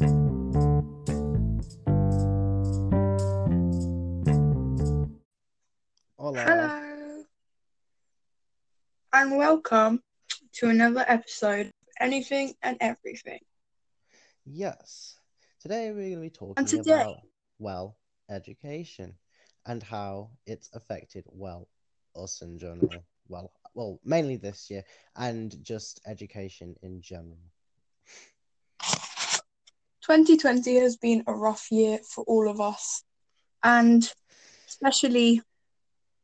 Hola. Hello, and welcome to another episode of Anything and Everything. Yes. Today we're going to be talking today- about, well, education and how it's affected, well, us in general. Well, well, mainly this year and just education in general. 2020 has been a rough year for all of us, and especially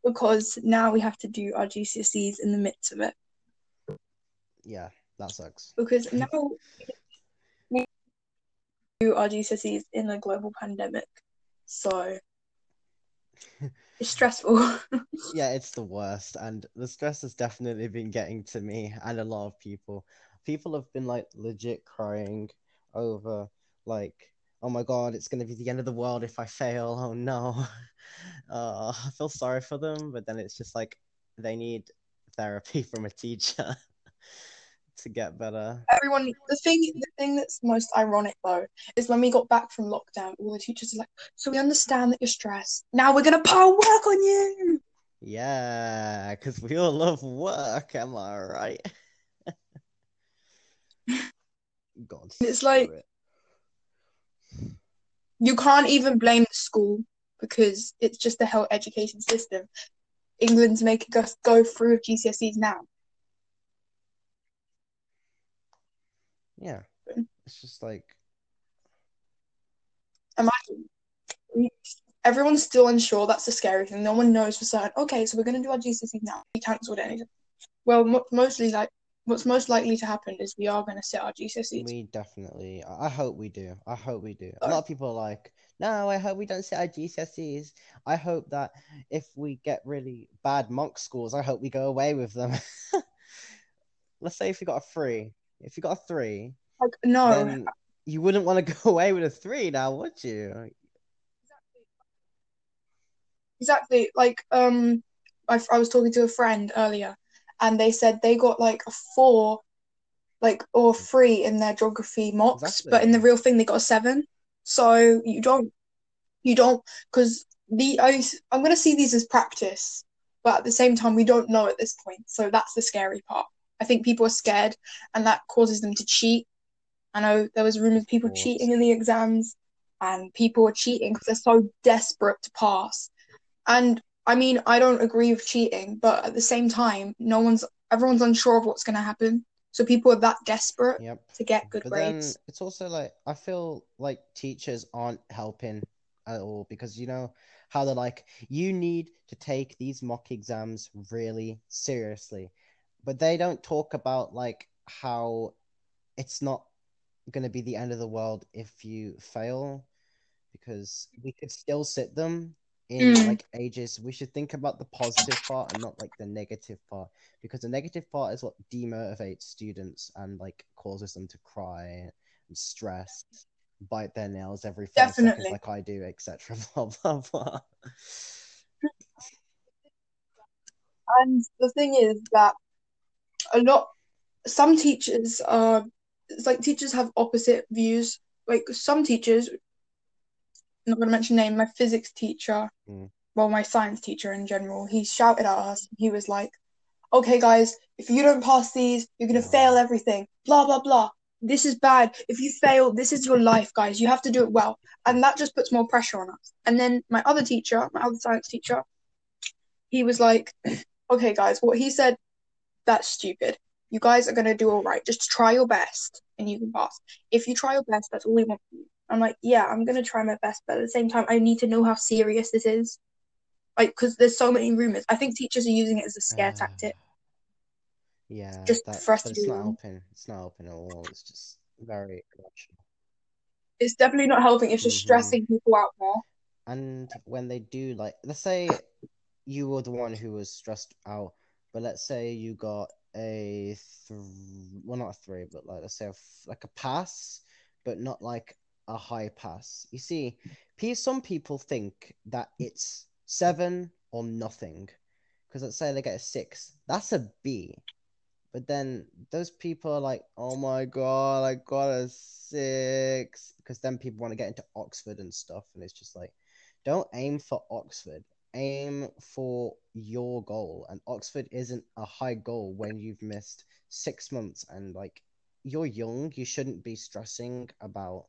because now we have to do our GCSEs in the midst of it. Yeah, that sucks. Because now we do our GCSEs in a global pandemic, so it's stressful. Yeah, it's the worst, and the stress has definitely been getting to me and a lot of people. People have been like legit crying over like, oh my god, it's gonna be the end of the world if I fail. Oh no. Uh, I feel sorry for them, but then it's just like they need therapy from a teacher to get better. Everyone, the thing, the thing that's most ironic though is when we got back from lockdown, all the teachers are like, "So we understand that you're stressed. Now we're gonna pile work on you." Yeah, because we all love work, am I right? God, It's like- it. You can't even blame the school because it's just the whole education system. England's making us go through with GCSEs now. yeah, it's just like Imagine. Everyone's still unsure. That's the scary thing. No one knows for certain. Okay, so we're going to do our GCSEs now. We cancelled anything. Well, mo- mostly like what's most likely to happen is we are going to set our GCSEs. We definitely. I hope we do. I hope we do. A lot of people are like, no, I hope we don't set our GCSEs. I hope that if we get really bad mock scores, I hope we go away with them. Let's say if you got a three. If you got a three, Like, no, you wouldn't want to go away with a three now, would you? Exactly. Exactly. Like, um, I, I was talking to a friend earlier, and they said they got like a four, like or hmm. three in their geography mocks, but in the real thing they got a seven. So you don't, you don't, because the I, I'm gonna see these as practice, but at the same time we don't know at this point. So that's the scary part. I think people are scared, and that causes them to cheat. I know there was rumors of people cheating in the exams, and people are cheating because they're so desperate to pass. And I mean, I don't agree with cheating, but at the same time, no one's everyone's unsure of what's going to happen. So people are that desperate Yep. to get good But grades. it's also like I feel like teachers aren't helping at all because you know how they're like, you need to take these mock exams really seriously. But they don't talk about like how it's not gonna be the end of the world if you fail because we could still sit them in Mm. like ages. We should think about the positive part and not like the negative part because the negative part is what demotivates students and like causes them to cry and stress, bite their nails every five seconds Definitely. like I do, etc. Blah blah blah. And the thing is that a lot, some teachers are, it's like teachers have opposite views. Like some teachers, I'm not going to mention name, my physics teacher, Mm. well, my science teacher in general, he shouted at us. He was like, okay, guys, if you don't pass these, you're going to Oh. fail everything. Blah, blah, blah. This is bad. If you fail, this is your life, guys. You have to do it well. And that just puts more pressure on us. And then my other teacher, my other science teacher, he was like, okay, guys, what he said, that's stupid. You guys are going to do all right. Just try your best and you can pass. If you try your best, that's all we want from you. I'm like, yeah, I'm going to try my best. But at the same time, I need to know how serious this is. Like, because there's so many rumors. I think teachers are using it as a scare Uh, tactic. Yeah, Just that, for us to it's not helping. It's not helping at all. It's just very emotional. It's definitely not helping. It's just Mhm. stressing people out more. And when they do, like, let's say you were the one who was stressed out, but let's say you got a th- well, not a three, but like let's say a f- like a pass, but not like a high pass. You see, some people think that it's seven or nothing, because let's say they get a six, that's a B, But then those people are like, oh my god, I got a six. Because then people want to get into Oxford and stuff. And it's just like, don't aim for Oxford. Aim for your goal. And Oxford isn't a high goal when you've missed six months and like you're young. You shouldn't be stressing about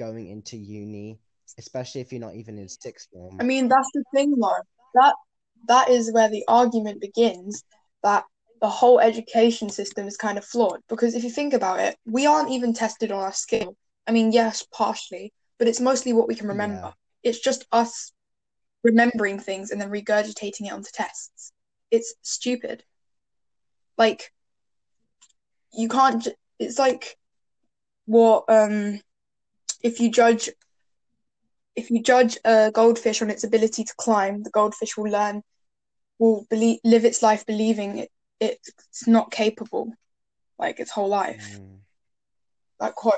going into uni, especially if you're not even in sixth form. I mean, that's the thing, though. That that is where the argument begins. That the whole education system is kind of flawed because if you think about it, we aren't even tested on our skill. I mean, yes, partially, but it's mostly what we can remember. Yeah. It's just us remembering things and then regurgitating it onto tests. It's stupid. Like, you can't. It's like what um, if you judge if you judge a goldfish on its ability to climb, the goldfish will learn will believe live its life believing it it's not capable, like its whole life. Mm. That quote,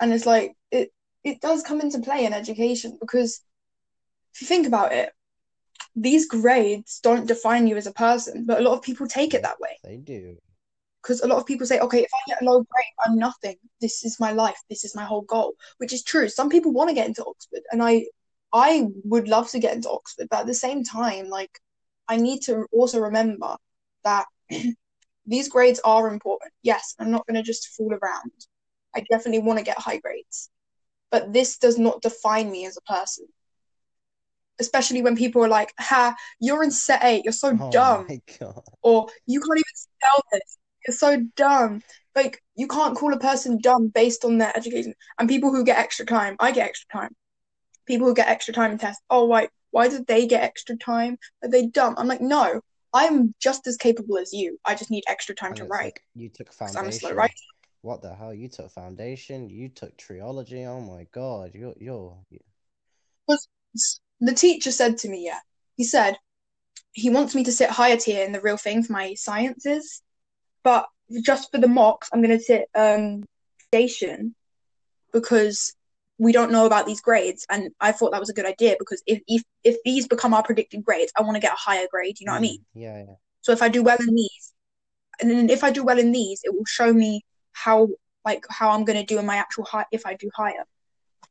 and it's like it it does come into play in education because if you think about it, these grades don't define you as a person, but a lot of people take it that way They do. Because a lot of people say, okay, if I get a low grade, I'm nothing. This is my life. This is my whole goal, which is true. Some people want to get into Oxford, and I, I would love to get into Oxford, but at the same time, like, I need to also remember that these grades are important. Yes, I'm not going to just fool around. I definitely want to get high grades, but this does not define me as a person. Especially when people are like, "Ha, you're in set eight. You're so Oh dumb." my god. or you can't even spell this. You're so dumb. Like you can't call a person dumb based on their education. And people who get extra time, I get extra time. People who get extra time in tests. Oh, why? Why did they get extra time? Are they dumb? I'm like, no. I'm just as capable as you. I just need extra time And to write. like you took 'cause I'm a slow foundation. What the hell? You took foundation. You took trilogy. Oh my god. You're you're. you- The teacher said to me, yeah, he said he wants me to sit higher tier in the real thing for my sciences, but just for the mocks, I'm going to sit um station because we don't know about these grades, and I thought that was a good idea because if if if these become our predicted grades, I want to get a higher grade. You know what I Mm, mean? Yeah, yeah. So if I do well in these, and then if I do well in these, it will show me how like how I'm going to do in my actual high if I do higher.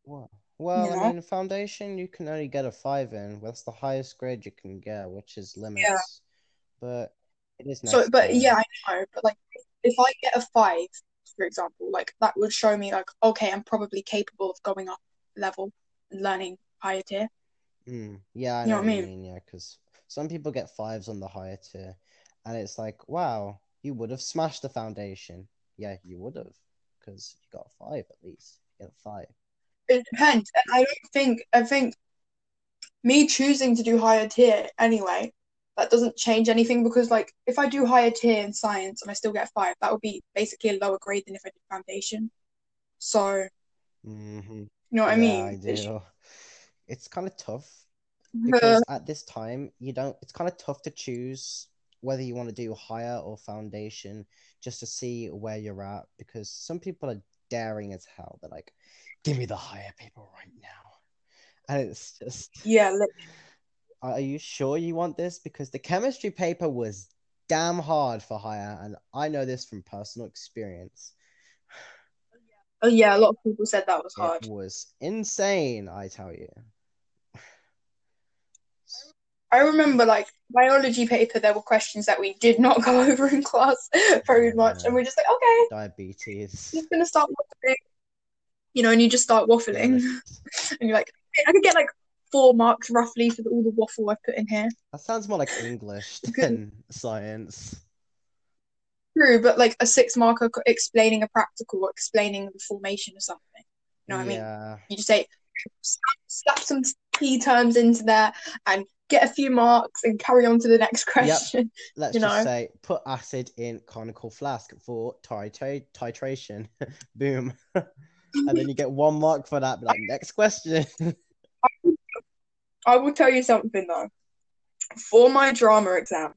Well, well, know? I mean, foundation you can only get a five in. That's the highest grade you can get, which is limits. Yeah. But it is So, but yeah, I know. But like, if I get a five, for example, like that would show me like, okay, I'm probably capable of going up level and learning higher tier. Mm, yeah, I You know know what I mean? mean. Yeah, because some people get fives on the higher tier, and it's like, wow, you would have smashed the foundation. Yeah, you would have, because you got a five at least. You get a five. It depends. And I don't think I think me choosing to do higher tier anyway, that doesn't change anything because like if I do higher tier in science and I still get five, that would be basically a lower grade than if I did foundation. So, Mm-hmm. you know what I mean? I It's- do. It's kind of tough Uh, because at this time you don't. It's kind of tough to choose whether you want to do higher or foundation just to see where you're at because some people are daring as hell. They're like, "Give me the higher people right now," and it's just. yeah, li- Are you sure you want this? Because the chemistry paper was damn hard for higher, and I know this from personal experience. oh yeah, a lot of people said that was hard. It was insane, I tell you. I remember like biology paper, there were questions that we did not go over in class very much, and we're just like, okay, Diabetes. Just gonna start waffling, you know, and you just start waffling, and you're like, I could get like four marks roughly for the, all the waffle I've put in here. That sounds more like English than science. True, but like a six marker explaining a practical or explaining the formation of something. You know what I mean? You just say, slap, slap some key terms into there and get a few marks and carry on to the next question. Let's You just know? say put acid in conical flask for titra- titration. Boom. and then you get one mark for that. Like, next question. I will tell you something though. For my drama exam,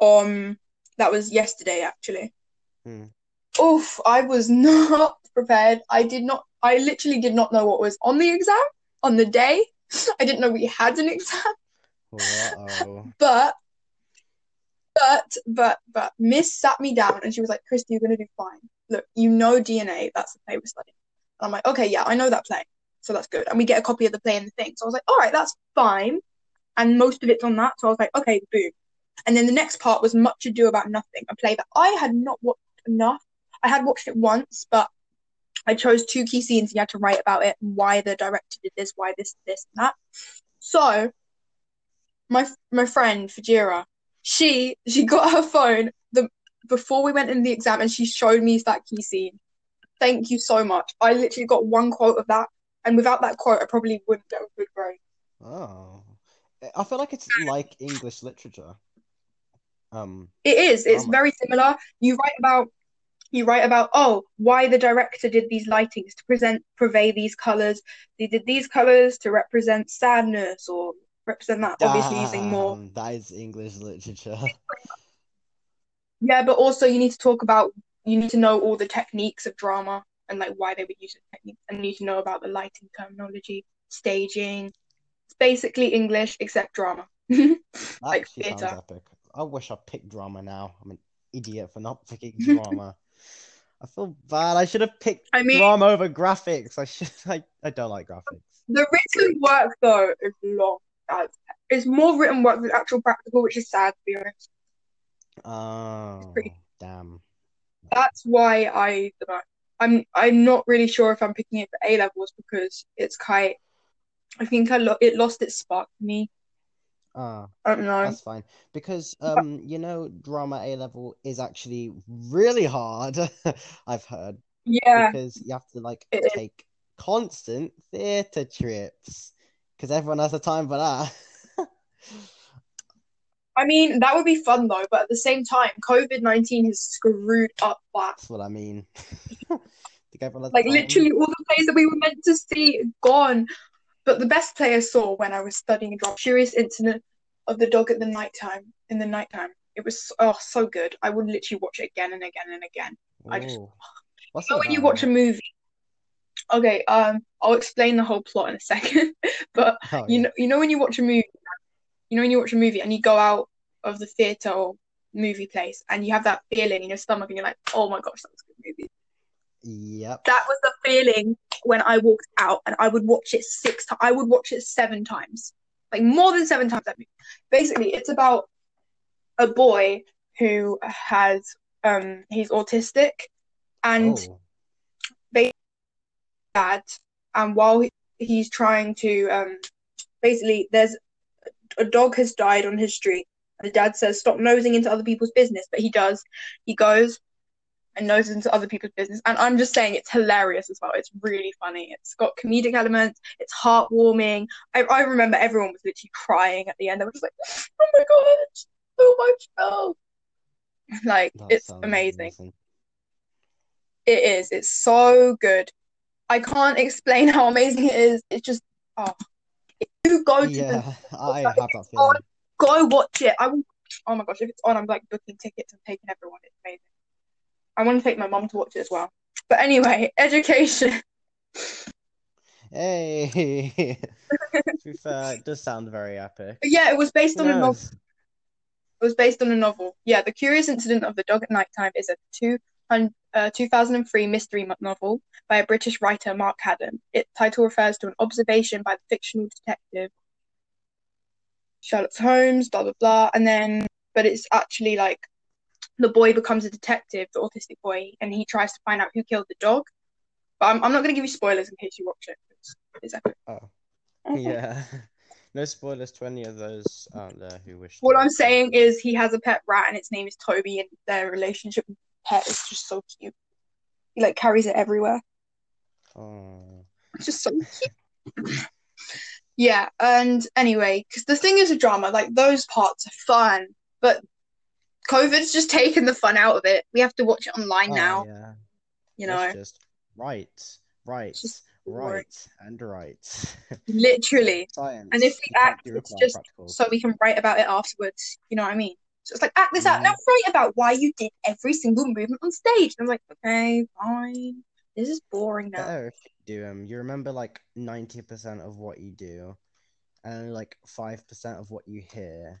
um, that was yesterday actually. Hmm. Oof, I was not prepared. I did not. I literally did not know what was on the exam on the day. I didn't know we had an exam, but But but but Miss sat me down and she was like, Christy, you're gonna do fine. Look, you know DNA, that's the play we're studying. And I'm like, okay, yeah, I know that play. So that's good. And we get a copy of the play and the thing. So I was like, all right, that's fine. And most of it's on that. So I was like, okay, boom. And then the next part was Much Ado About Nothing, a play that I had not watched enough. I had watched it once, but I chose two key scenes. You had to write about it, and why the director did this, why this, this, and that. So my my friend Fajira, she she got her phone the before we went in the exam, and she showed me that key scene. Thank you so much. I literally got one quote of that, and without that quote, I probably wouldn't get a good grade. Oh, I feel like it's like English literature. Um, It is. It's Drama. very similar. You write about you write about oh why the director did these lightings to present purvey these colors. They did these colors to represent sadness or represent that. Obviously using more. that is English literature. Yeah, but also you need to talk about you need to know all the techniques of drama and like why they would use the techniques and need to know about the lighting terminology, staging. It's basically English except drama. Like theatre. epic. I wish I picked drama now. I'm an idiot for not picking drama. I feel bad. I should have picked I mean drama over graphics. I should. I, I don't like graphics. The written work though is long. It's more written work than actual practical, which is sad to be honest. Oh, pretty- damn. That's why I don't know. I'm I'm not really sure if I'm picking it for A levels because it's quite. I think I lo- it lost its spark for me. Ah, I don't know. that's fine. Because um, you know, drama A level is actually really hard. I've heard Yeah, because you have to like It is. take constant theatre trips because everyone has the time for that. I mean that would be fun though, but at the same time, COVID nineteen has screwed up that. That's what I mean. Think everyone has Like literally all the plays that we were meant to see gone. But the best play I saw when I was studying drama, Curious Incident of the Dog at the Nighttime. In the nighttime, it was oh so good. I would literally watch it again and again and again. I just- What's So when you watch a movie, okay, um, I'll explain the whole plot in a second. But Oh, you yeah. know, you know when you watch a movie, you know when you watch a movie and you go out of the theater or movie place and you have that feeling in your stomach and you're like, oh my gosh, that was a good movie. Yep. That was the feeling when I walked out and I would watch it six times. I would watch it seven times, like more than seven times. That movie. Basically, it's about a boy who has um he's autistic and Oh. dad, and while he's trying to, um, basically, there's a dog has died on his street. And the dad says, "Stop nosing into other people's business," but he does. He goes and noses into other people's business, and I'm just saying it's hilarious as well. It's really funny. It's got comedic elements. It's heartwarming. I, I remember everyone was literally crying at the end. They were just like, "Oh my god, so much love!" Like That it's sounds amazing. It is. It's so good. I can't explain how amazing it is. It's just oh, you go to the Yeah, I have that it's feeling. go watch it. I will. Oh my gosh, if it's on, I'm like booking tickets and taking everyone. It's amazing. I want to take my mum to watch it as well. But anyway, education. Hey, to be fair, it does sound very epic. But yeah, it was based on a novel. It was based on a novel. Yeah, The Curious Incident of the Dog at Nighttime is a two, uh, 2003 mystery novel by a British writer, Mark Haddon. Its title refers to an observation by the fictional detective Sherlock Holmes, blah, blah, blah. And then, but it's actually like the boy becomes a detective, the autistic boy, and he tries to find out who killed the dog. But I'm, I'm not going to give you spoilers in case you watch it. It's, it's epic. Oh, yeah. No spoilers to any of those out there who wish to What I'm saying is he has a pet rat and its name is Toby and their relationship pet is just so cute. He like carries it everywhere. Oh, It's just so oh. cute. yeah, and anyway, because the thing is a drama, like those parts are fun, but COVID's just taken the fun out of it. We have to watch it online oh, now, yeah. you know. just right, right, just right, and right. Literally. Science. And if we act, it's just practicals. so we can write about it afterwards. You know what I mean? So it's like act this out. Now write about why you did every single movement on stage. And I'm like, okay, fine. This is boring now. better if you do them. You remember like ninety percent of what you do, and like five percent of what you hear,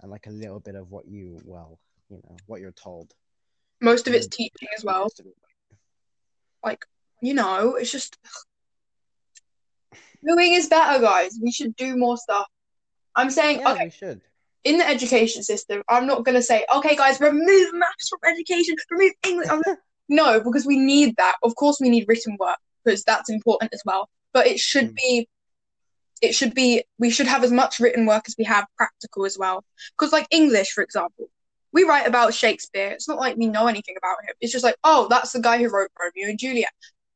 and like a little bit of what you well, you know, what you're told. Most of it's Mm. teaching as well. Most of it- Like, you know, it's just doing is better, guys. We should do more stuff. I'm saying, Yeah, okay, we should. In the education system, I'm not gonna say, okay, guys, remove maths from education, remove English. I'm no, because we need that. Of course, we need written work because that's important as well. But it should Mm. be, it should be, we should have as much written work as we have practical as well. Because, like English, for example, we write about Shakespeare. It's not like we know anything about him. It's just like, oh, that's the guy who wrote Romeo and Juliet.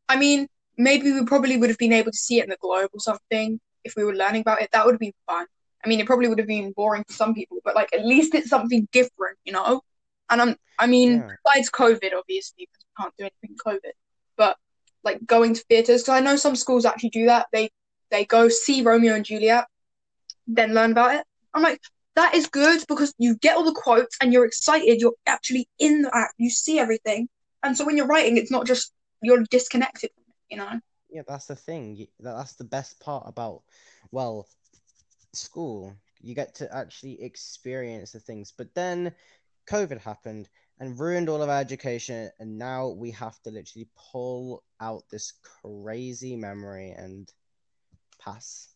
I mean, maybe we probably would have been able to see it in the Globe or something if we were learning about it. That would have been fun. I mean, it probably would have been boring for some people, but like at least it's something different, you know. And I'm, I mean, Yeah. besides COVID, obviously, because we can't do anything COVID, but like going to theaters, because I know some schools actually do that. They they go see Romeo and Juliet, then learn about it. I'm like, that is good because you get all the quotes and you're excited. You're actually in the act. You see everything, and so when you're writing, it's not just you're disconnected from it, you know. Yeah, that's the thing. That's the best part about, well, school. You get to actually experience the things. But then COVID happened and ruined all of our education, and now we have to literally pull out this crazy memory and pass.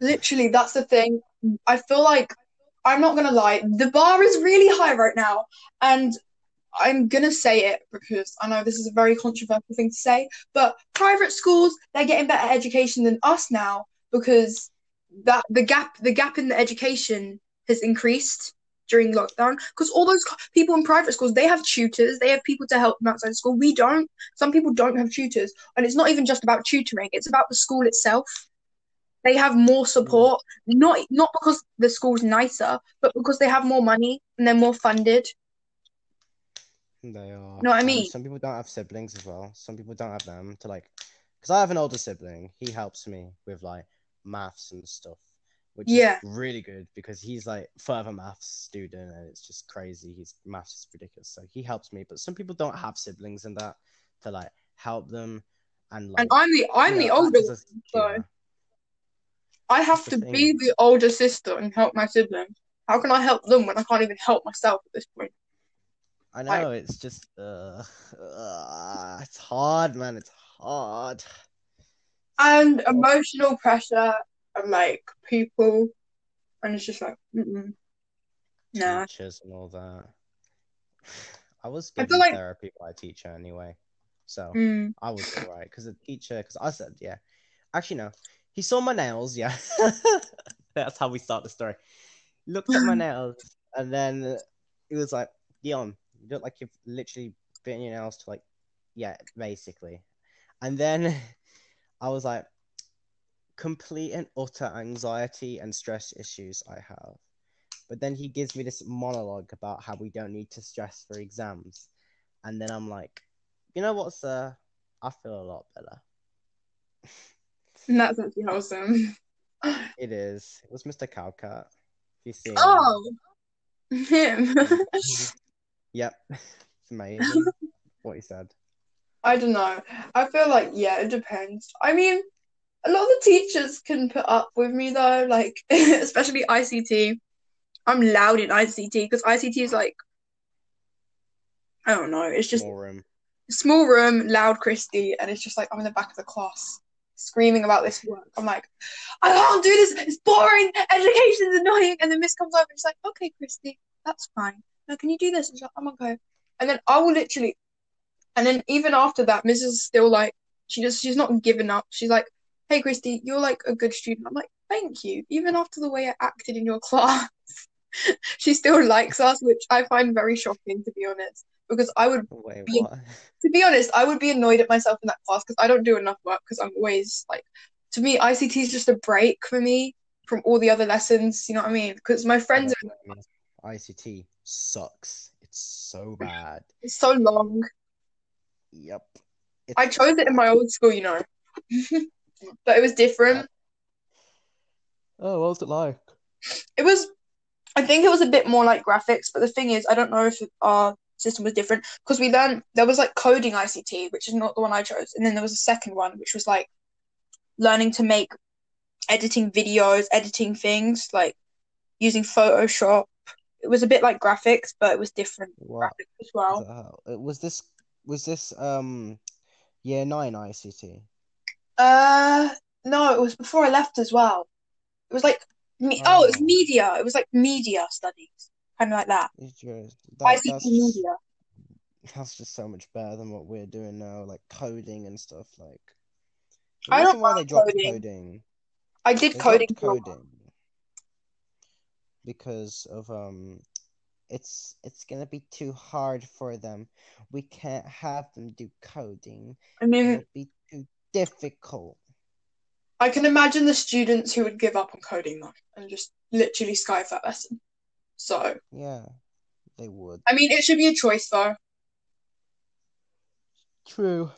Literally, that's the thing. I feel like I'm not gonna lie, the bar is really high right now, and I'm gonna say it because I know this is a very controversial thing to say, but private schools they're getting better education than us now because that the gap the gap in the education has increased during lockdown because all those people in private schools they have tutors they have people to help them outside school we don't some people don't have tutors and it's not even just about tutoring it's about the school itself they have more support not not because the school's nicer but because they have more money and they're more funded They are. Know what I mean? Some people don't have siblings as well. Some people don't have them to like, because I have an older sibling. He helps me with like maths and stuff, which Yeah. is really good because he's like further maths student and it's just crazy. His maths is ridiculous, so he helps me. But some people don't have siblings and that to like help them and like. and i'm the i'm you the know, older act as a- so- i have the to be the older sister and help my siblings how can i help them when i can't even help myself at this point I like- know it's just uh, uh, it's hard, man. It's hard. And emotional pressure and like people and it's just like mm-mm. nah teachers and all that. I was I given feel like- therapy by a teacher anyway, so Mm. I was alright because the teacher, because I said, yeah, actually no, he saw my nails, yeah, that's how we start the story. Looked at my nails and then he was like, Dion, you look like you've literally bitten your nails to like, yeah, basically, and then I was like, complete and utter anxiety and stress issues I have. But then he gives me this monologue about how we don't need to stress for exams. And then I'm like, you know what, sir? I feel a lot better. and that's actually wholesome It is. It was Mr. Cowcat. If you see him. oh him Yep. It's amazing what he said. I don't know. I feel like yeah, it depends. I mean, a lot of the teachers can put up with me though, like especially ICT. I'm loud in ICT because ICT is like I don't know. It's just More room. small room, loud Christy, and it's just like I'm in the back of the class screaming about this work. I'm like, I can't do this. It's boring. Education's annoying. And then Miss comes over and she's like, Okay, Christy, that's fine. Now can you do this? And she's like, I'm okay. And then I will literally, and then even after that, Mrs. is still like, she just she's not giving up. She's like, Hey, Christy, you're like a good student. I'm like, Thank you. Even after the way I acted in your class, she still likes us, which I find very shocking to be honest. Because I would Wait, Be- what? to be honest, I would be annoyed at myself in that class because I don't do enough work because I'm always like, to me, ICT is just a break for me from all the other lessons. You know what I mean? Because my friends are ICT sucks. It's so bad. it's so long. Yep. I chose it in my old school, you know, but it was different. Oh, what was it like? It was, I think it was a bit more like graphics, but the thing is, I don't know if our system was different because we learned there was like coding ICT, which is not the one I chose, and then there was a second one which was like learning to make editing videos, editing things like using Photoshop. It was a bit like graphics, but it was different What graphics as well. Uh, Was this was this um year nine ICT? Uh, no, it was before I left as well. It was like me. Oh, it was Oh. media. It was like media studies, kind of like that. ICT that's media. that's just so much better than what we're doing now, like coding and stuff. Like I don't why they dropped coding. coding, I did they coding dropped for a while. coding because of um, it's it's gonna be too hard for them. We can't have them do coding. I mean, It'll be too difficult. I can imagine the students who would give up on coding though and just literally skive that lesson. So, Yeah, they would. I mean, it should be a choice though. True.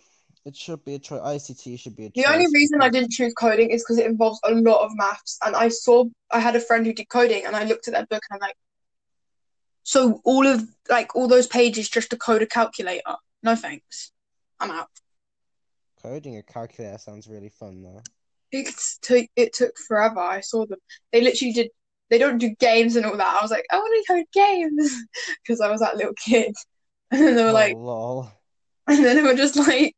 It should be a choice. ICT should be a The only reason I didn't choose coding is because it involves a lot of maths. And I saw, I had a friend who did coding, and I looked at that book and I'm like, so all of like all those pages just to code a calculator? No thanks. I'm out. coding a calculator sounds really fun though. It took it took forever. I saw them. They literally did. They don't do games and all that. I was like, I want to code games because I was that little kid. And then they were Oh like, lol. and then they were just like,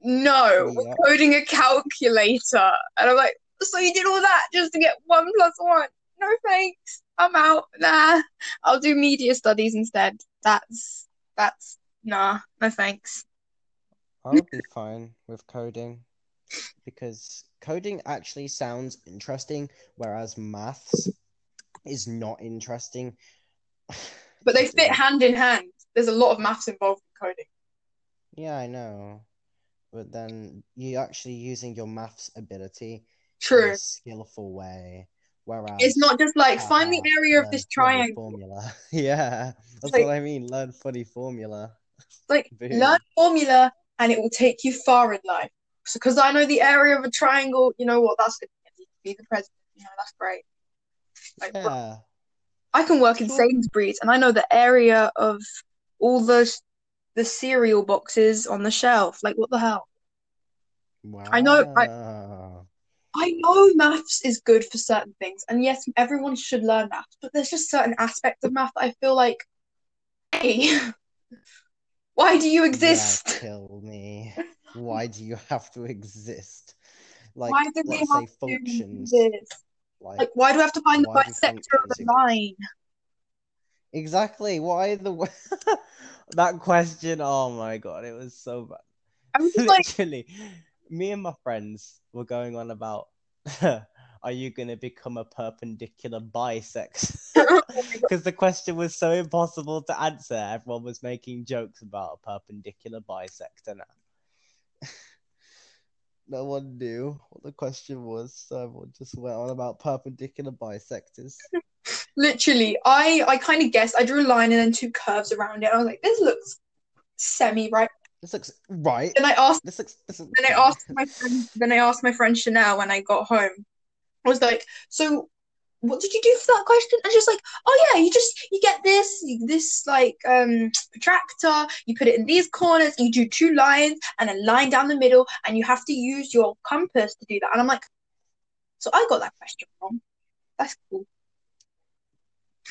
no, we're Yeah. coding a calculator. And I'm like, so you did all that just to get one plus one? No thanks. I'm out. Nah, I'll do media studies instead. That's that's nah, no thanks. I'll be fine with coding because coding actually sounds interesting, whereas maths is not interesting. But they fit hand in hand. There's a lot of maths involved in coding. Yeah, I know. But then you're actually using your maths ability in True. a skillful way, whereas It's not just like find the haha, area of this triangle. formula. Yeah, that's like- what I mean. Learn funny formula. Like learn formula and it will take you far in life. So because I know the area of a triangle, you know what? That's good. Be the president. You know, that's great. Like, bro, Yeah. I can work in Sure. Sainsbury's and I know the area of all the the cereal boxes on the shelf. Like, what the hell? I know- I- Wow. I know maths is good for certain things, and yes, everyone should learn maths, but there's just certain aspects of math that I feel like, hey, why do you Yeah, exist? kill me. Why do you have to exist? Like, Why do let's have say to functions. Like, Like, why do I have to find the bisector of the line? exactly. Why the that question? Oh my god, it was so bad. I'm just like, Literally, me and my friends were going on about. Are you going to become a perpendicular bisect? Because the question was so impossible to answer. Everyone was making jokes about a perpendicular bisector now. no one knew what the question was, so everyone just went on about perpendicular bisectors. literally, I I kind of guessed. I drew a line and then two curves around it. I was like, this looks semi right. This looks right. Then I asked. This looks. This looks Then I asked my friend. Then I asked my friend Chanel when I got home. I was like, so. What did you do for that question? And she's like, oh yeah, you just you get this, you, this like um protractor, you put it in these corners, you do two lines and a line down the middle, and you have to use your compass to do that. And I'm like, so I got that question wrong. That's cool.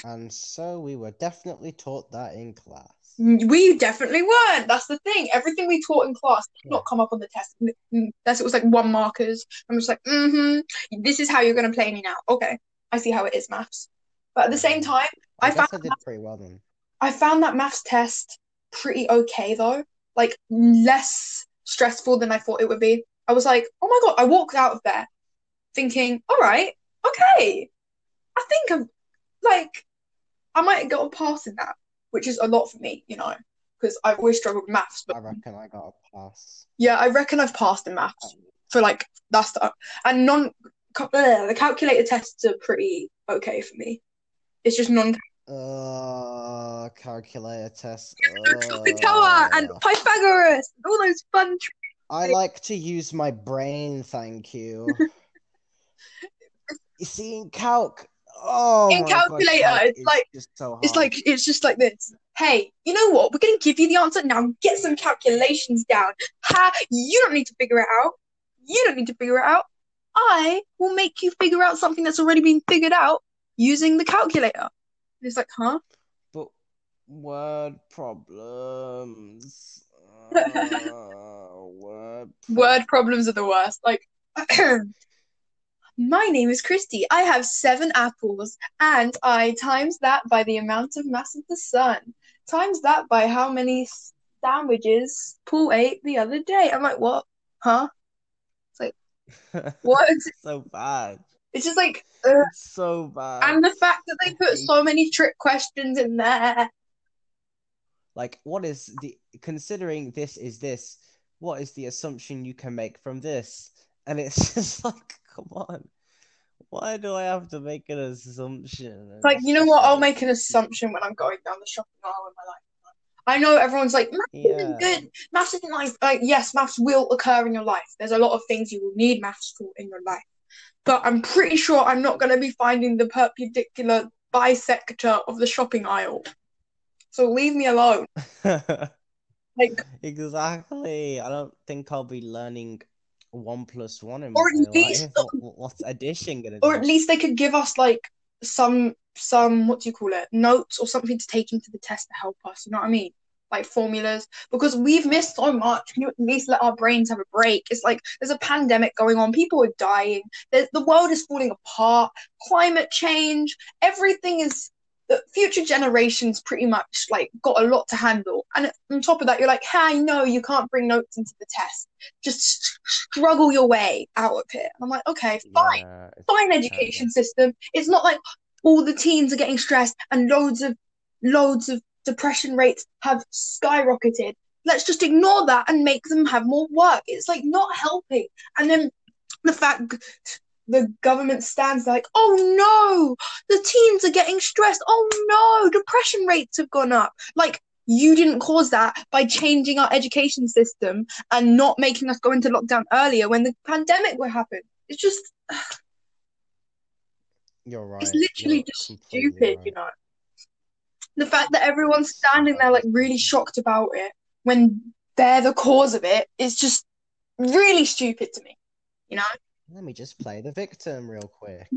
And so we were definitely taught that in class. We definitely weren't. That's the thing. Everything we taught in class did not come up on the test. Unless it was like one markers. I'm just like, mm-hmm. This is how you're gonna play me now. Okay, I see how it is, maths. But at the same time, I, I found I did pretty well then. I found that maths test pretty okay though. Like less stressful than I thought it would be. I was like, oh my God, I walked out of there thinking, all right, okay. I think I'm like I might have got a pass in that, which is a lot for me, you know, because I've always struggled with maths. But I reckon I got a pass. yeah, I reckon I've passed in maths for like that's the and non uh, the calculator tests are pretty okay for me. It's just non Uh, calculator test. Tower and Uh, Pythagoras, all those fun. tr- I like to use my brain, thank you. you see, in calc, oh In my God, calculator, it's like- so It's like it's just like this. Hey, you know what? We're gonna give you the answer now. Get some calculations down. Ha! You don't need to figure it out. You don't need to figure it out. I will make you figure out something that's already been figured out using the calculator. And it's like, huh? But word problems. Uh, word. Word problems are the worst. Like, my name is Christy. I have seven apples, and I times that by the amount of mass of the sun, times that by how many sandwiches Paul ate the other day. I'm like, what? Huh? It's like, what? so bad. It's just like. It's so bad. and the fact that they put so many trick questions in there. Like, what is the considering this is this? What is the assumption you can make from this? And it's just like, come on. Why do I have to make an assumption? It's like, you know what? I'll make an assumption when I'm going down the shopping aisle in my life. I know everyone's like, math Yeah. isn't good. Maths isn't life. Like, yes, maths will occur in your life. There's a lot of things you will need maths for in your life. But I'm pretty sure I'm not going to be finding the perpendicular bisector of the shopping aisle. So leave me alone. Like, Exactly. I don't think I'll be learning one plus one in Or at least-. What- What's addition gonna or do? at least they could give us like some some what do you call it notes or something to take into the test to help us you know what i mean? Like formulas. Because we've missed so much. Can you at least let our brains have a break? It's like there's a pandemic going on. People are dying. There's, the world is falling apart. Climate change. Everything is future generations pretty much like got a lot to handle and on top of that you're like hey no you can't bring notes into the test just struggle your way out of it and i'm like okay fine Yeah, fine terrible. education system. It's not like all the teens are getting stressed and loads of loads of depression rates have skyrocketed. Let's just ignore that and make them have more work. It's like not helping. And then the fact the government stands like, oh no, the teens are getting stressed. Oh no, depression rates have gone up. Like you didn't cause that by changing our education system and not making us go into lockdown earlier when the pandemic would happen. It's just You're right. it's literally You're just stupid, right. you know. The fact that everyone's standing there like really shocked about it when they're the cause of it is just really stupid to me. You know, Let me just play the victim real quick.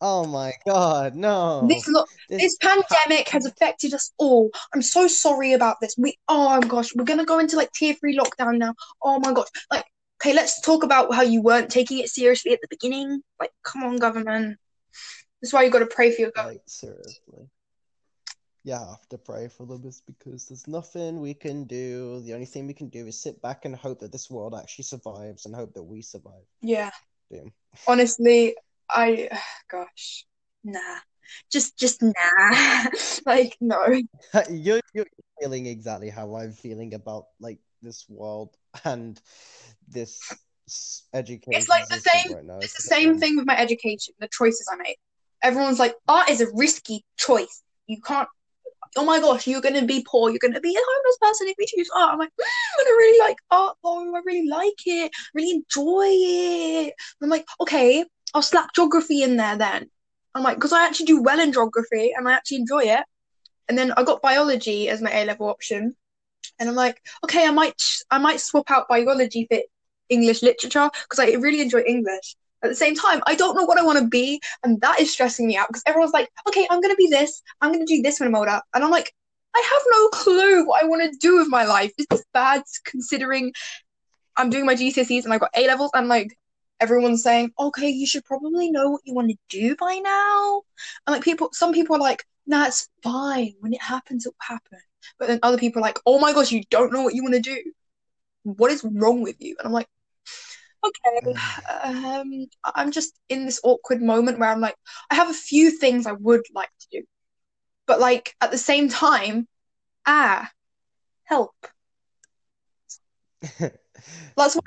Oh my god, no. this look This- this pandemic has affected us all. I'm so sorry about this. We oh my gosh, we're gonna go into like tier three lockdown now. Oh my gosh, like okay, let's talk about how you weren't taking it seriously at the beginning. Like, come on, government. That's why you got to pray for your government. Like, seriously. You have to pray for them is because there's nothing we can do. The only thing we can do is sit back and hope that this world actually survives and hope that we survive. Yeah. Honestly, I gosh, nah. Just just nah. like no. you're, you're feeling exactly how I'm feeling about like this world and this education It's like the same- right now. It's the same thing with my education, the choices I made. Everyone's like, ah, art is a risky choice. You can't oh my gosh, you're gonna be poor, you're gonna be a homeless person if you choose art. I'm like, mm, I don't really like art though. I really like it, really enjoy it. I'm like, okay, I'll slap geography in there then. I'm like, because I actually do well in geography and I actually enjoy it. And then I got biology as my A level option, and I'm like, okay, I might I might swap out biology for English literature because I really enjoy English. At the same time, I don't know what I want to be, and that is stressing me out because everyone's like, okay, I'm gonna be this, I'm gonna do this when I'm older, and I'm like, I have no clue what I want to do with my life. This is bad considering I'm doing my GCSEs and I've got A levels, and like everyone's saying, okay, you should probably know what you want to do by now. And like people, some people are like, nah, it's fine. When it happens, it will happen. But then other people are like, oh my gosh, you don't know what you want to do. What is wrong with you? And I'm like, okay, um, I'm just in this awkward moment where I'm like, I have a few things I would like to do, but like at the same time, ah, help. That's why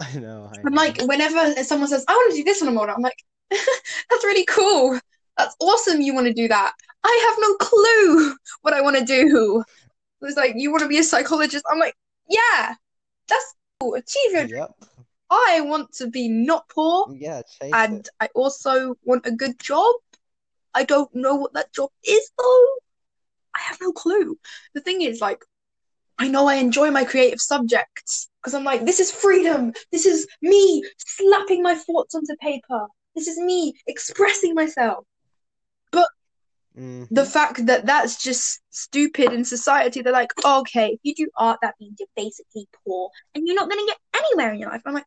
I know. I I'm know. like, whenever someone says, I want to do this when I'm older, I'm like, that's really cool. That's awesome. You want to do that. I have no clue what I want to do. It's like, you want to be a psychologist? I'm like, yeah, that's cool. Achieve your. Yep. I want to be not poor Yeah, and it. I also want a good job. I don't know what that job is though. I have no clue. The thing is, like, I know I enjoy my creative subjects because I'm like, this is freedom. This is me slapping my thoughts onto paper. This is me expressing myself. Mm. the fact that that's just stupid in society. They're like, okay, if you do art, that means you're basically poor and you're not going to get anywhere in your life. I'm like,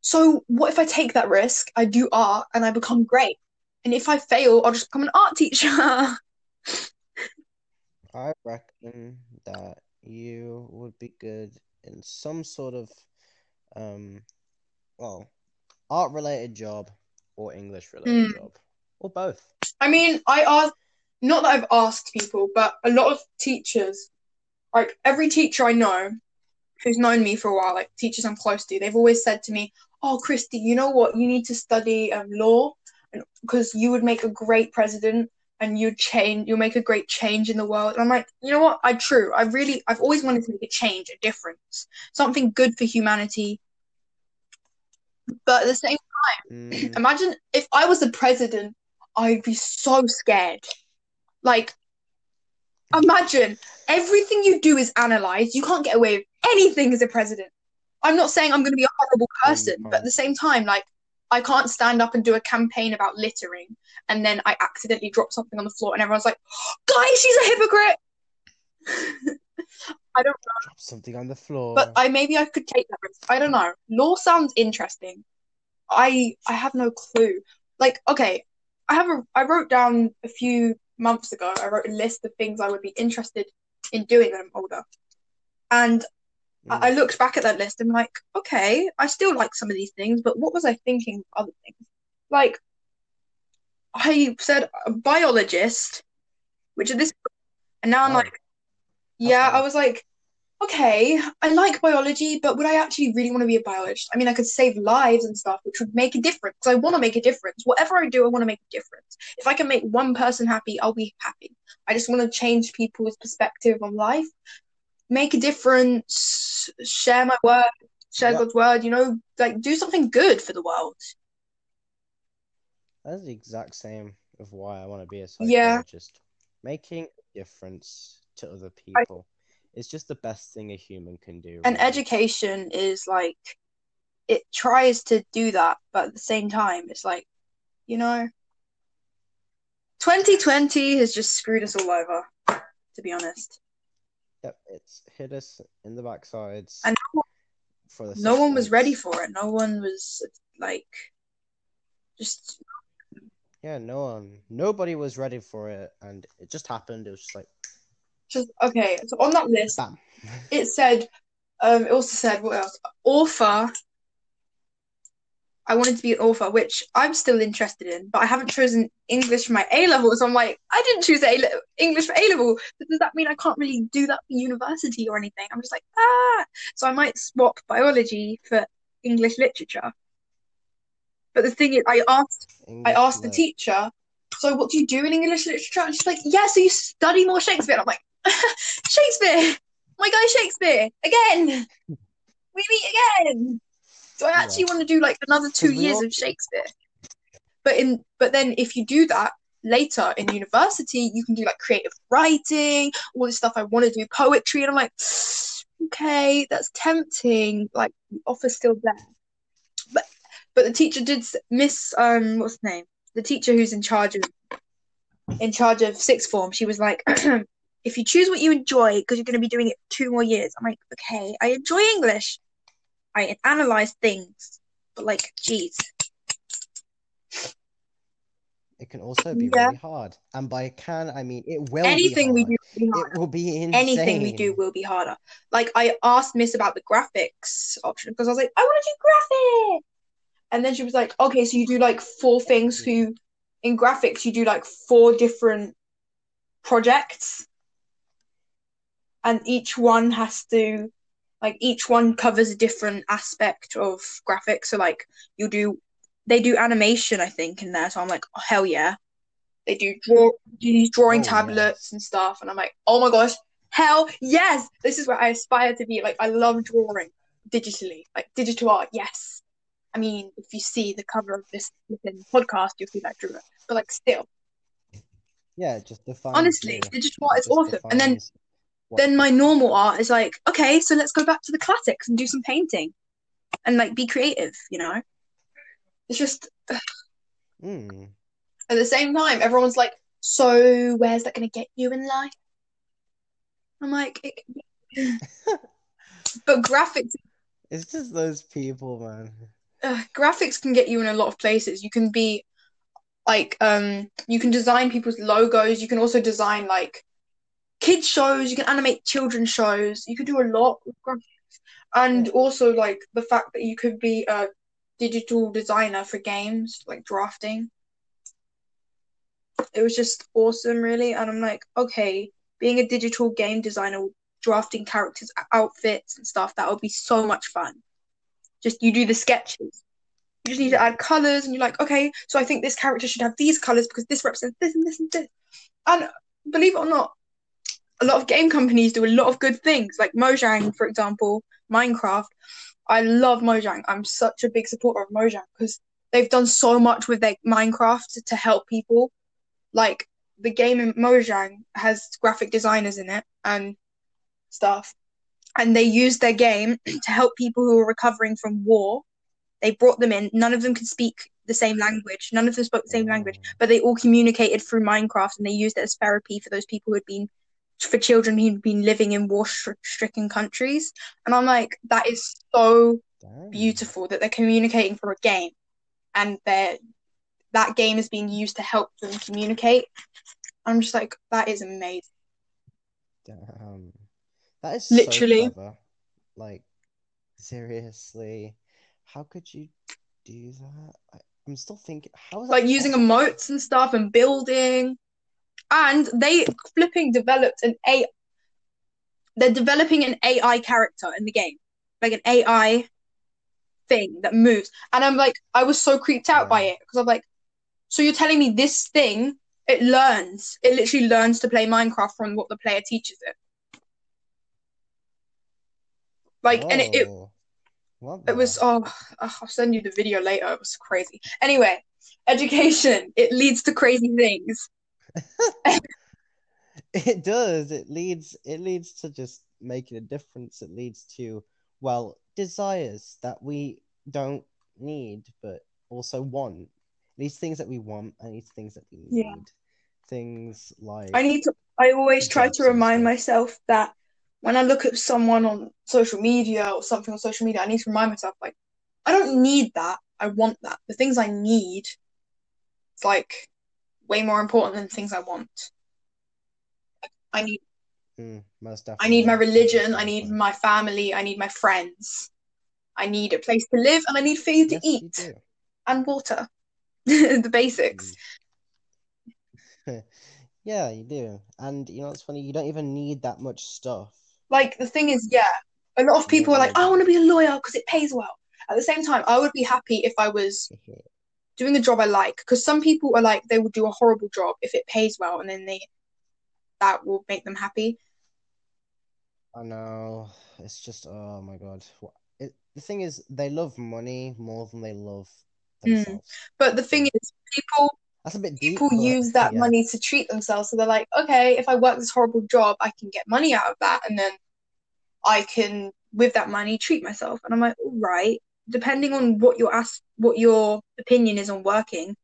so what if I take that risk? I do art and I become great. And if I fail, I'll just become an art teacher. I reckon that you would be good in some sort of um well art related job or English related Mm. job. Or both. I mean, I ask not that I've asked people, but a lot of teachers, like every teacher I know who's known me for a while, like teachers I'm close to, they've always said to me, "Oh, Christy, you know what? You need to study um, law, and because you would make a great president, and you'd change, you'll make a great change in the world." And I'm like, you know what? I true. I really, I've always wanted to make a change, a difference, something good for humanity. But at the same Mm, Imagine if I was the president, I'd be so scared. Like, imagine everything you do is analyzed. You can't get away with anything as a president. I'm not saying I'm going to be a horrible oh, you person, but at the same time, like, I can't stand up and do a campaign about littering and then I accidentally drop something on the floor and everyone's like, guys, she's a hypocrite. I don't know. drop something on the floor. but I maybe I could take that risk. I don't know. Law sounds interesting. I I have no clue. Like, okay, I have a I wrote down a few months ago. I wrote a list of things I would be interested in doing when I'm older, and Mm. I, I looked back at that list and I'm like, okay, I still like some of these things, but what was I thinking of other things? Like, I said a biologist, which at this, and now I'm Oh, like, yeah, I was like, okay, I like biology, but would I actually really want to be a biologist? I mean, I could save lives and stuff, which would make a difference. I want to make a difference. Whatever I do, I want to make a difference. If I can make one person happy, I'll be happy. I just want to change people's perspective on life, make a difference, share my word, share Yeah. God's word, you know, like do something good for the world. That's the exact same of why I want to be a Yeah. psychologist. Making a difference to other people is just the best thing a human can do. And education is like, it tries to do that, but at the same time, it's like, you know, 2020 has just screwed us all over, to be honest. Yep, it's hit us in the backsides And for the no one was ready for it. No one was like, just Yeah, no one, nobody was ready for it, and it just happened. It was just like, just okay. So on that list, bam. it said, um, it also said what else? Author. I wanted to be an author, which I'm still interested in, but I haven't chosen English for my A level. So I'm like, I didn't choose A le- English for A level. Does that mean I can't really do that for university or anything? I'm just like, ah. So I might swap biology for English literature. But the thing is, I asked, I English asked the teacher, so what do you do in English literature? And she's like, yeah, so you study more Shakespeare. And I'm like, Shakespeare, my guy Shakespeare, again. We meet again. Do I actually Yeah. want to do like another two years all- of Shakespeare. But in but then if you do that later in university, you can do like creative writing, all this stuff I want to do, poetry, and I'm like, okay, that's tempting. Like the offer's still there. But but the teacher did miss um what's the name? The teacher who's in charge of in charge of sixth form, she was like if you choose what you enjoy, because you're going to be doing it two more years. I'm like, okay, I enjoy English. I analyze things, but like, geez, It can also be Yeah. really hard, and by can I mean it will anything be we do, will be hard. It will be insane. anything we do will be harder. Like I asked Miss about the graphics option because I was like, I want to do graphic, and then she was like, okay, so you do like four things. Who in graphics you do like four different projects, and each one has to like each one covers a different aspect of graphics. So like you do, they do animation, I think, in there. So I'm like, oh, hell yeah. They do draw, use drawing Oh, tablets yes. and stuff, and I'm like, oh my gosh, hell yes! This is where I aspire to be. Like, I love drawing digitally, like digital art. Yes, I mean, if you see the cover of this podcast, you'll see that I drew it. But like, still, Yeah, just defines honestly, digital art is awesome. And then then my normal art is like, okay, so let's go back to the classics and do some painting and like be creative, you know? It's just Mm. at the same time, everyone's like, so where's that going to get you in life? I'm like, it but graphics, It's just those people, man. uh, graphics can get you in a lot of places. You can be like, um, you can design people's logos. You can also design like kids shows. You can animate children's shows. You can do a lot with graphics, and also like the fact that you could be a digital designer for games, like drafting. It was just awesome, really. And I'm like, okay, being a digital game designer, drafting characters' outfits and stuff, that would be so much fun. Just you do the sketches. You just need to add colors, and you're like, okay, so I think this character should have these colors because this represents this and this and this. And believe it or not, a lot of game companies do a lot of good things, like Mojang, for example, Minecraft. I love Mojang. I'm such a big supporter of Mojang because they've done so much with their Minecraft to help people. Like the game in Mojang has graphic designers in it and stuff. And they used their game to help people who were recovering from war. They brought them in. None of them could speak the same language. None of them spoke the same language, but they all communicated through Minecraft and they used it as therapy for those people who had been for children who'd been living in war-stricken countries. And I'm like, that is so Damn. beautiful that they're communicating through a game, and they're that game is being used to help them communicate. I'm just like, that is amazing. Damn. That is Literally. so. Like, seriously, how could you do that? I, I'm still thinking, how is that Like using possible? emotes and stuff and building. And they flipping developed an A they're developing an AI character in the game. Like an AI thing that moves. And I'm like, I was so creeped out by it because I'm like, so you're telling me this thing, it learns, it literally learns to play Minecraft from what the player teaches it. Like, and it, it, Oh, it was, oh, I'll send you the video later. It was crazy. Anyway, education, it leads to crazy things. It does. It leads it leads to just making a difference. It leads to, well, desires that we don't need but also want. These things that we want and these things that we need. Yeah. Things like I need to, I always try to remind myself that when I look at someone on social media or something on social media, I need to remind myself, like, I don't need that. I want that. The things I need, it's like way more important than things I want. I need Mm, I need my religion, I need my family, I need my friends. I need a place to live and I need food to Yes, eat and water. the basics. Yeah, you do. And you know it's funny? You don't even need that much stuff. Like the thing is, yeah, a lot of people are like, I want to be a lawyer because it pays well. At the same time, I would be happy if I was doing a job I like. Because some people are like, they will do a horrible job if it pays well, and then they that will make them happy. I know. It's just, oh my God. It, the thing is, they love money more than they love Mm. But the thing is, people That's a bit deep, people use that yeah. money to treat themselves. So they're like, okay, if I work this horrible job, I can get money out of that, and then I can, with that money, treat myself. And I'm like, all right, depending on what your ask, what your opinion is on working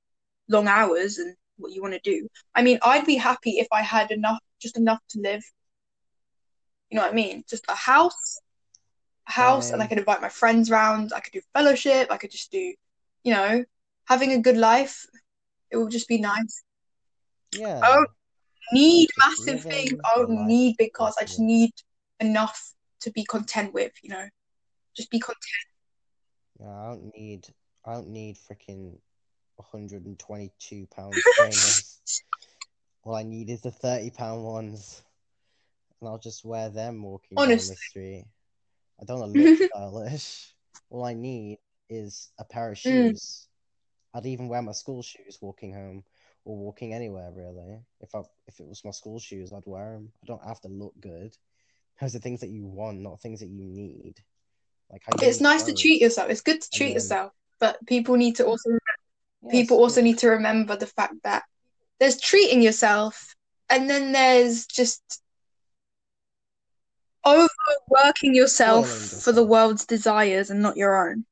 long hours and what you want to do. I mean, I'd be happy if I had enough, just enough to live. You know what I mean? Just a house, a house, and I could invite my friends round. I could do fellowship. I could just do, you know, having a good life. It would just be nice. Yeah. I don't need Just massive things. I don't need big cars. I just need enough to be content with, you know. Just be content. Yeah, I don't need I don't need freaking 122 pound trainers. All I need is the 30 pound ones. And I'll just wear them walking down the Honestly. street. I don't want to look stylish. All I need is a pair of Mm. shoes. I'd even wear my school shoes walking home or walking anywhere really. If I if it was my school shoes, I'd wear them. I don't have to look good. Those are things that you want, not things that you need. Like how It's nice to treat yourself. It's good to treat then- yourself, but people need to also Yeah, people also good. need to remember the fact that there's treating yourself and then there's just overworking yourself Spoiling for the world's desires and not your own.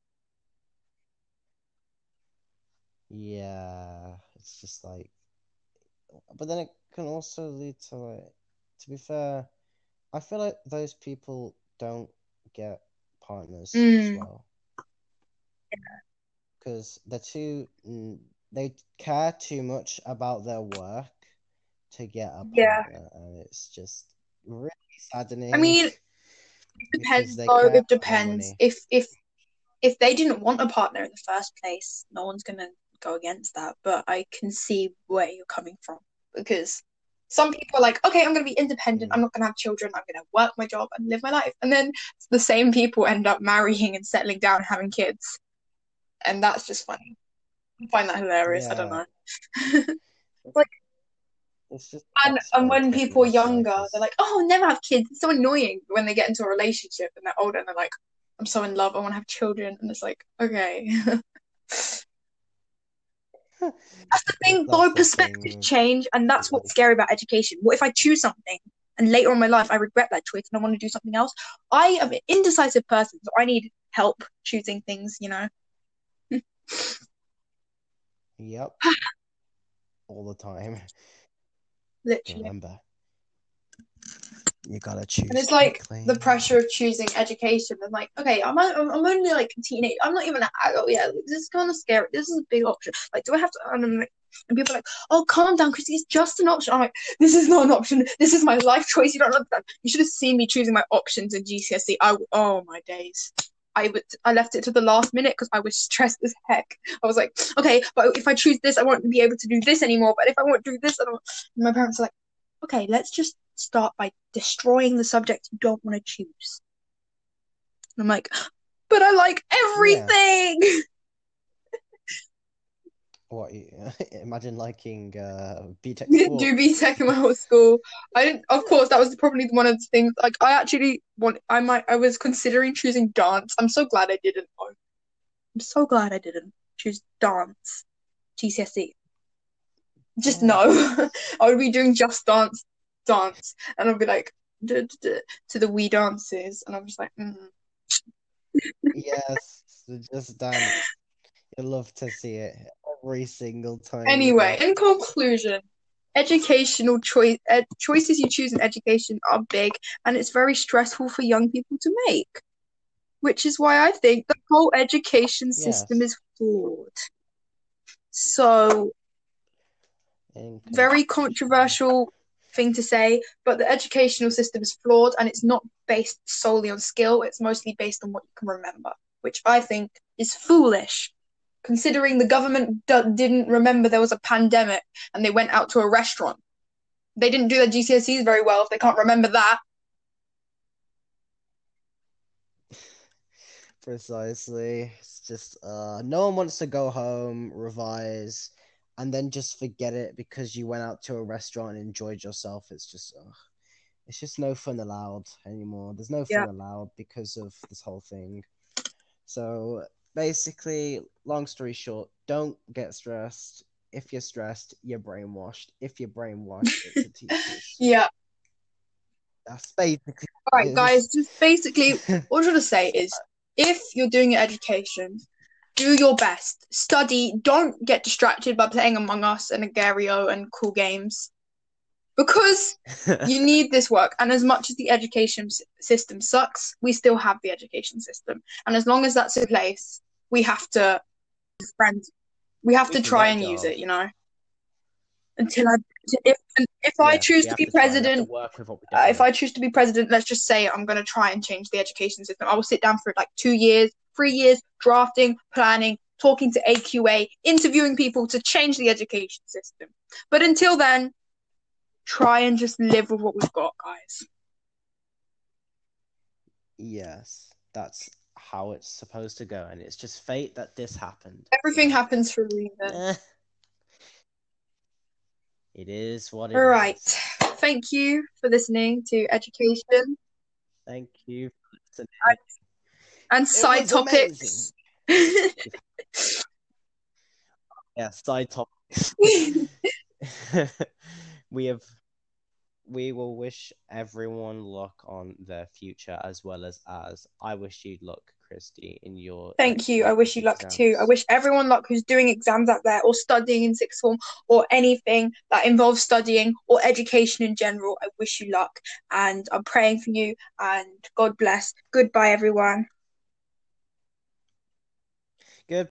Yeah, it's just like but then it can also lead to like, to be fair, I feel like those people don't get partners as Mm. well. Because they're too, mm, they care too much about their work to get a Yeah. and it's just really saddening. I mean, it depends though. It depends. If if if they didn't want a partner in the first place, no one's gonna go against that. But I can see where you're coming from because some people are like, okay, I'm gonna be independent. I'm not gonna have children. I'm gonna work my job and live my life. And then the same people end up marrying and settling down and having kids, and that's just funny. I find that hilarious. I don't Yeah. know. It's just And and when people are younger, they're like, "Oh, I'll never have kids." It's so annoying when they get into a relationship and they're older and they're like, "I'm so in love. I want to have children." And it's like, okay. That's the thing, That's though. the Perspectives thing. change, and that's what's scary about education. What if I choose something and later on in my life I regret that choice and I want to do something else? I am an indecisive person, so I need help choosing things. You know. Yep. All the time. Literally. Remember. You gotta choose And it's like the pressure of choosing education. I'm like, okay, I'm I'm I'm only like a teenage. I'm not even an adult yet. This is kind of scary. This is a big option. Like, do I have to? And, like, and people are like, oh, calm down, Chrissy. It's just an option. I'm like, this is not an option. This is my life choice. You don't understand. You should have seen me choosing my options in GCSE. I oh my days. I would I left it to the last minute because I was stressed as heck. I was like, okay, but if I choose this, I won't be able to do this anymore. But if I won't do this, I don't. And my parents are like, okay, let's just start by destroying the subject you don't want to choose. And I'm like, but I like everything. What you imagine liking uh BTEC Do? BTEC in my whole school. I didn't. Of course, that was probably one of the things. Like, I actually want. I might. I was considering choosing dance. I'm so glad I didn't. though. I'm so glad I didn't choose dance. GCSE. Just Yeah. no. I would be doing just dance, dance, and I'll be like duh, duh, duh, to the Wii dances, and I'm just like, mm. Yes, just dance. You love to see it every single time. Anyway, in conclusion, educational choice ed- choices you choose in education are big, and it's very stressful for young people to make. Which is why I think the whole education system Yes. is flawed. So, very controversial thing to say, but the educational system is flawed and it's not based solely on skill, it's mostly based on what you can remember, which I think is foolish. Considering the government d- didn't remember there was a pandemic and they went out to a restaurant. They didn't do their GCSEs very well if they can't remember that. Precisely. It's just uh no one wants to go home, revise, and then just forget it because you went out to a restaurant and enjoyed yourself. It's just ugh. it's just no fun allowed anymore. There's no fun Yeah. allowed because of this whole thing. So basically, long story short, don't get stressed. If you're stressed, you're brainwashed. If you're brainwashed, it's a teacher's. Yeah. That's basically All right, guys, just basically what I'm trying to say is if you're doing your education, do your best. Study. Don't get distracted by playing Among Us and Agar.io and cool games. Because you need this work. And as much as the education system sucks, we still have the education system. And as long as that's in place, we have to friends we have We to try and use it, you know. Until I if if I choose to be to try. We have to president, what uh, if. I choose to be president, let's just say I'm going to try and change the education system. I will sit down for like two years, three years, drafting, planning, talking to AQA, interviewing people to change the education system. But until then, try and just live with what we've got, guys. Yes, that's how it's supposed to go, and it's just fate that this happened. Everything happens for a reason. eh, it is what it All right. is. Thank you for listening to education Thank you for listening. And side topics. Yeah, side topics. we have we will wish everyone luck on their future as well as as I wish you luck, Christy, in your. Thank you. I wish you luck exams. too. I wish everyone luck who's doing exams out there or studying in sixth form or anything that involves studying or education in general. I wish you luck and I'm praying for you and God bless. Goodbye, everyone.